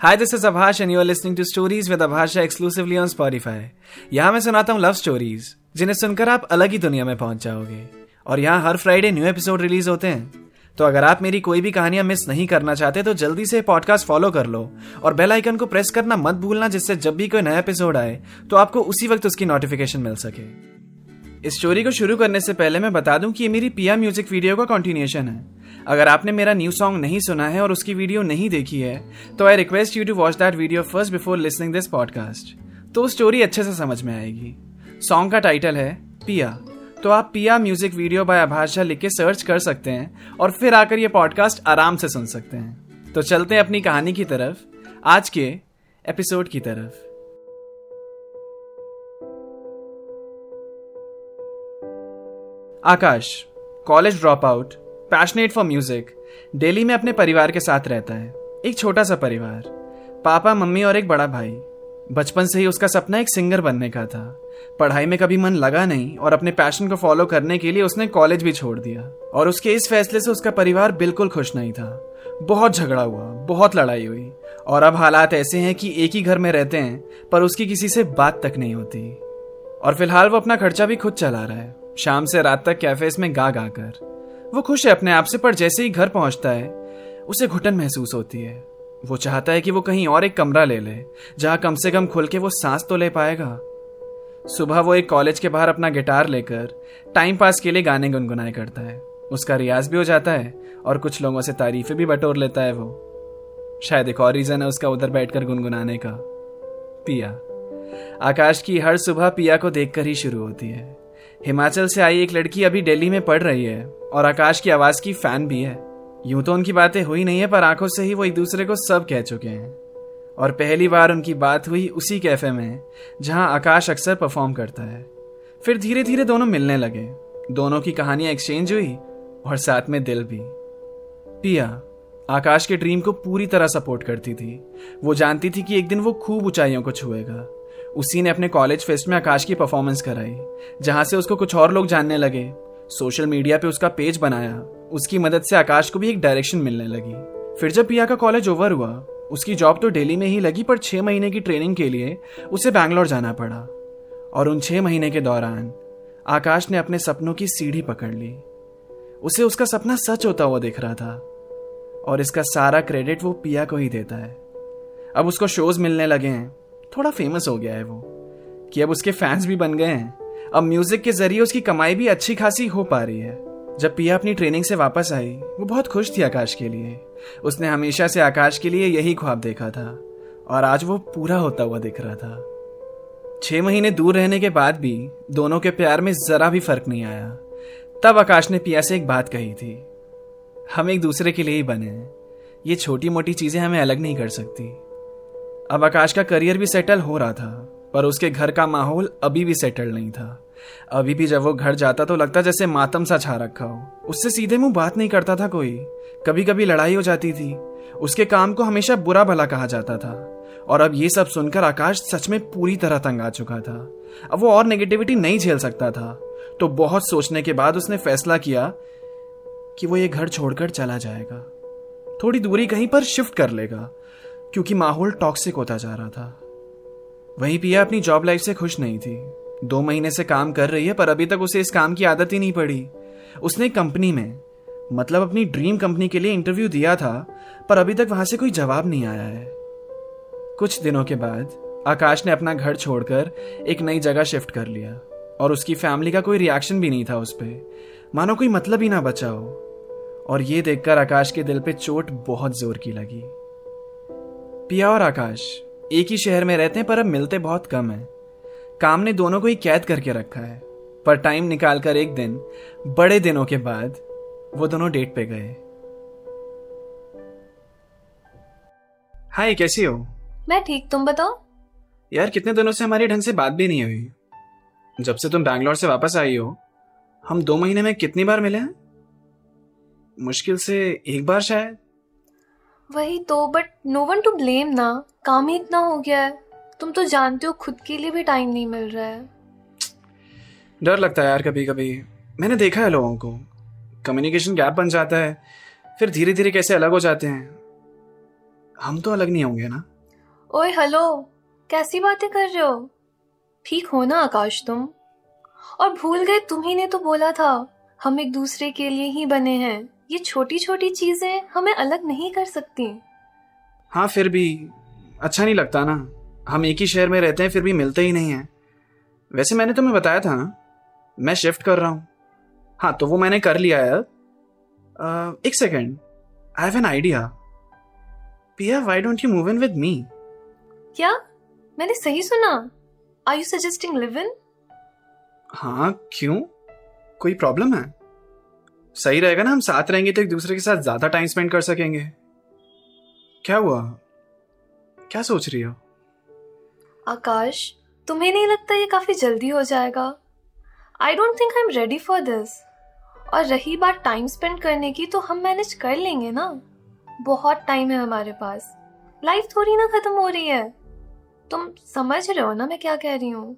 Hi, this is Abhash and you are listening to Stories with Abhasha exclusively on Spotify. यहाँ मैं सुनाता हूँ love stories जिन्हें सुनकर आप अलग ही दुनिया में पहुँच जाओगे। और यहाँ हर फ्राइडे न्यू एपिसोड रिलीज़ होते हैं। तो अगर आप मेरी कोई भी कहानियाँ मिस नहीं करना चाहते तो जल्दी से पॉडकास्ट फॉलो कर लो। और बेल आइकन को प्रेस करना मत भूलना जिससे जब भी कोई नया एपिसोड आए तो आपको उसी वक्त उसकी नोटिफिकेशन मिल सके। इस स्टोरी को शुरू करने से पहले मैं बता दूँ कि ये मेरी पिया म्यूज़िक वीडियो का कंटिन्यूएशन है। अगर आपने मेरा न्यू सॉन्ग नहीं सुना है और उसकी वीडियो नहीं देखी है तो I request you to watch that video first before listening this podcast तो स्टोरी अच्छे से समझ में आएगी। सॉन्ग का टाइटल है, पिया। तो आप पिया म्यूज़िक वीडियो बाय आभाषा लिख के सर्च कर सकते हैं और फिर आकर ये पॉडकास्ट आराम से सुन सकते हैं। तो चलते हैं अपनी कहानी की तरफ़। आज के एपिसोड की तरफ़। Akash college drop out passionate for music Delhi में अपने परिवार के साथ रहता है। एक छोटा सा परिवार। पापा, मम्मी और एक बड़ा भाई। बचपन से ही उसका सपना एक सिंगर बनने का था। पढ़ाई में कभी मन लगा नहीं और अपने पैशन को फॉलो करने के लिए उसने कॉलेज भी छोड़ दिया। और उसके इस फैसले से उसका परिवार बिल्कुल खुश नहीं था। बहुत झगड़ा हुआ, बहुत लड़ाई हुई। और अब हालात ऐसे हैं कि एक ही घर में रहते हैं, पर उसकी किसी से बात तक नहीं होती। और फ़िलहाल वो अपना खर्चा भी खुद चला रहा है। शाम से रात तक कैफेज में गा गा कर। वो खुश है अपने आप से, पर जैसे ही घर पहुँचता है, उसे घुटन महसूस होती है। वो चाहता है कि वो कहीं और एक कमरा ले ले, जहाँ कम से कम खुल के वो सांस तो ले पाएगा। सुबह वो एक कॉलेज के बाहर अपना गिटार लेकर, टाइम पास के लिए गाने गुनगुनाए करता है। उसका रियाज भी हो जाता है, और कुछ लोगों से तारीफें भी बटोर लेता है वो। शायद एक और रीजन है उसका उधर बैठकर गुनगुनाने का। पिया। आकाश की हर सुबह पिया को देखकर ही शुरू होती है। हिमाचल से आई एक लड़की अभी दिल्ली में पढ़ रही है। और आकाश की आवाज़ की फ़ैन भी है। यूँ तो उनकी बातें हुई नहीं है, पर आँखों से ही वो एक दूसरे को सब कह चुके हैं। और पहली बार उनकी बात हुई उसी कैफ़े में, जहाँ आकाश अक्सर परफॉर्म करता है। फिर धीरे धीरे दोनों मिलने लगे। दोनों की कहानियाँ एक्सचेंज हुई, और साथ में दिल भी। पिया, आकाश के ड्रीम को पूरी तरह सपोर्ट करती थी। वो जानती थी कि एक दिन वो खूब ऊंचाइयों को छुएगा। उसी ने अपने कॉलेज फेस्ट में आकाश की परफॉर्मेंस कराई, जहाँ से उसको कुछ और लोग जानने लगे। सोशल मीडिया पे उसका पेज बनाया, उसकी मदद से आकाश को भी एक डायरेक्शन मिलने लगी। फिर जब पिया का कॉलेज ओवर हुआ, उसकी जॉब तो दिल्ली में ही लगी, पर छह महीने की ट्रेनिंग के लिए उसे बैंगलोर जाना पड़ा। और उन छह महीने के दौरान, आकाश ने अपने सपनों की सीढ़ी पकड़ ली। उसे उसका सपना सच होता हुआ दिख रहा था, और इसका सारा क्रेडिट वो पिया को ही देता है। अब उसको शोज़ मिलने लगे हैं, थोड़ा फ़ेमस हो गया है वो, कि अब उसके फैंस भी बन गए हैं। अब म्यूज़िक के ज़रिए उसकी कमाई भी अच्छी खासी हो पा रही है। जब पिया अपनी ट्रेनिंग से वापस आई, वो बहुत खुश थी आकाश के लिए। उसने हमेशा से आकाश के लिए यही ख्वाब देखा था और आज वो पूरा होता हुआ दिख रहा था। छह महीने दूर रहने के बाद भी दोनों के प्यार में जरा भी फ़र्क नहीं आया। तब आकाश ने पिया से एक बात कही थी, हम एक दूसरे के लिए ही बने हैं। ये छोटी मोटी चीज़ें हमें अलग नहीं कर सकती। अब आकाश का करियर भी सेटल हो रहा था। पर उसके घर का माहौल अभी भी सेटल नहीं था। अभी भी जब वो घर जाता तो लगता जैसे मातम सा छा रखा हो। उससे सीधे मुँह बात नहीं करता था कोई। कभी कभी लड़ाई हो जाती थी। उसके काम को हमेशा बुरा भला कहा जाता था। और अब ये सब सुनकर आकाश सच में पूरी तरह तंग आ चुका था। अब वो और नेगेटिविटी नहीं झेल सकता था। तो बहुत सोचने के बाद उसने फैसला किया कि वो ये घर छोड़कर चला जाएगा। थोड़ी दूरी कहीं पर शिफ्ट कर लेगा। क्योंकि माहौल टॉक्सिक होता जा रहा था। वहीं पिया अपनी जॉब लाइफ से खुश नहीं थी। दो महीने से काम कर रही है, पर अभी तक उसे इस काम की आदत ही नहीं पड़ी। उसने कंपनी में मतलब अपनी ड्रीम कंपनी के लिए इंटरव्यू दिया था, पर अभी तक वहाँ से कोई जवाब नहीं आया है। कुछ दिनों के बाद, आकाश ने अपना घर छोड़कर एक नई जगह शिफ्ट कर लिया, और उसकी फैमिली का कोई रिएक्शन भी नहीं था उस पर मानो कोई मतलब ही ना बचा हो। और ये देखकर आकाश के दिल पे चोट बहुत ज़ोर की लगी। पिया और आकाश एक ही शहर में रहते हैं पर अब मिलते बहुत कम है। काम ने दोनों को ही कैद करके रखा है। पर टाइम निकालकर एक दिन बड़े दिनों के बाद वो दोनों डेट पे गए। हाय कैसी हो? मैं ठीक तुम बताओ? यार कितने दिनों से हमारी ढंग से बात भी नहीं हुई। जब से तुम बैंगलोर से वापस आई हो हम दो महीने में कितनी बार मिले हैं? मुश्किल से एक बार शायद। वही तो but no one to blame ना। काम ही इतना हो गया है। तुम तो जानते हो खुद के लिए भी टाइम नहीं मिल रहा है। डर लगता है यार कभी कभी मैंने देखा है लोगों को। कम्युनिकेशन गैप बन जाता है फिर धीरे धीरे कैसे अलग हो जाते हैं। हम तो अलग नहीं होंगे ना? ओए हेलो कैसी बातें कर रहे हो? ठीक हो ना आकाश तुम? और भूल गए तुम्ही ने तो बोला था हम एक दूसरे के लिए ही बने हैं। ये छोटी छोटी चीज़ें हमें अलग नहीं कर सकती। हाँ फिर भी अच्छा नहीं लगता ना। हम एक ही शहर में रहते हैं फिर भी मिलते ही नहीं हैं। वैसे मैंने तुम्हें बताया था ना मैं शिफ्ट कर रहा हूँ। हाँ तो वो मैंने कर लिया है एक second I have an idea Piya why don't you move in with me क्या? मैंने सही सुना। Are you suggesting live in हाँ क्यों? कोई प्रॉब्लम है? सही रहेगा ना हम साथ रहेंगे तो एक दूसरे के साथ ज़्यादा टाइम स्पेंड कर सकेंगे। क्या हुआ? क्या सोच रही हो? आकाश तुम्हें नहीं लगता ये काफ़ी जल्दी हो जाएगा? I don't think I am ready for this और रही बात टाइम स्पेंड करने की तो हम मैनेज कर लेंगे ना? बहुत टाइम है हमारे पास। लाइफ थोड़ी ना खत्म हो रही है। तुम समझ रहे हो ना मैं क्या कह रही हूँ?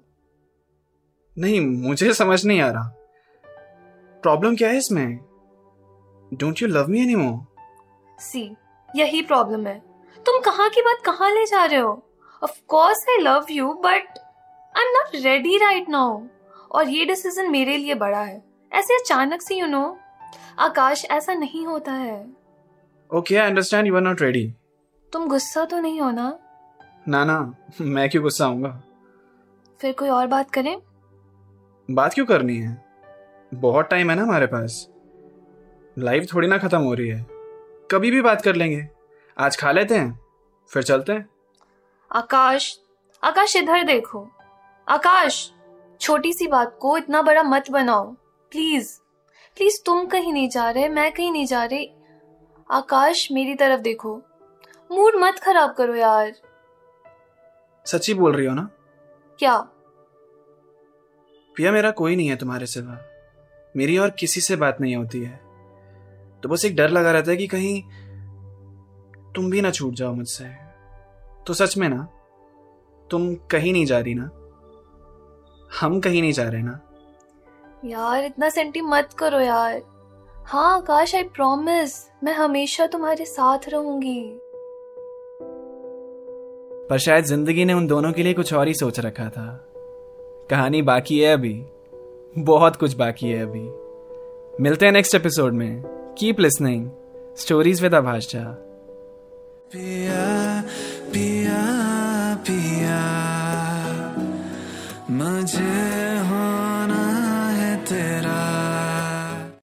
नहीं मुझे समझ नहीं आ रहा। प्रॉब्लम क्या है इसमें? डोंट यू लव मी एनी सी यही प्रॉब्लम है। तुम कहाँ की बात कहाँ ले जा रहे हो? Of course I love you but I am not ready right now और ये डिसीज़न मेरे लिए बड़ा है। ऐसे अचानक से यू नो आकाश ऐसा नहीं होता है। Okay I understand you are not ready तुम गुस्सा तो नहीं हो ना? ना ना मैं क्यों गुस्सा आऊँगा? फिर कोई और बात करें? बात क्यों करनी है? बहुत टाइम है ना हमारे पास। लाइफ थोड़ी ना खत्म हो रही है। कभी भी बात कर लेंगे। आज खा लेते हैं फिर चलते हैं। आकाश आकाश इधर देखो। आकाश छोटी सी बात को इतना बड़ा मत बनाओ। प्लीज़ प्लीज़ तुम कहीं नहीं जा रहे मैं कहीं नहीं जा रही। आकाश मेरी तरफ़ देखो। मूड मत खराब करो यार। सच्ची बोल रही हो ना? क्या? पिया मेरा कोई नहीं है तुम्हारे सिवा। मेरी और किसी से बात नहीं होती है। तो बस एक डर लगा रहता है कि कहीं तुम भी ना छूट जाओ मुझसे। तो सच में ना तुम कहीं नहीं जा रही ना? हम कहीं नहीं जा रहे ना? यार इतना सेंटी मत करो यार। हाँ आकाश आई प्रॉमिस मैं हमेशा तुम्हारे साथ रहूँगी। पर शायद ज़िंदगी ने उन दोनों के लिए कुछ और ही सोच रखा था। कहानी बाकी है अभी। बहुत कुछ बाकी है अभी। मिलते हैं नेक्स्ट एपिसोड में। Keep listening stories with Abhash Jha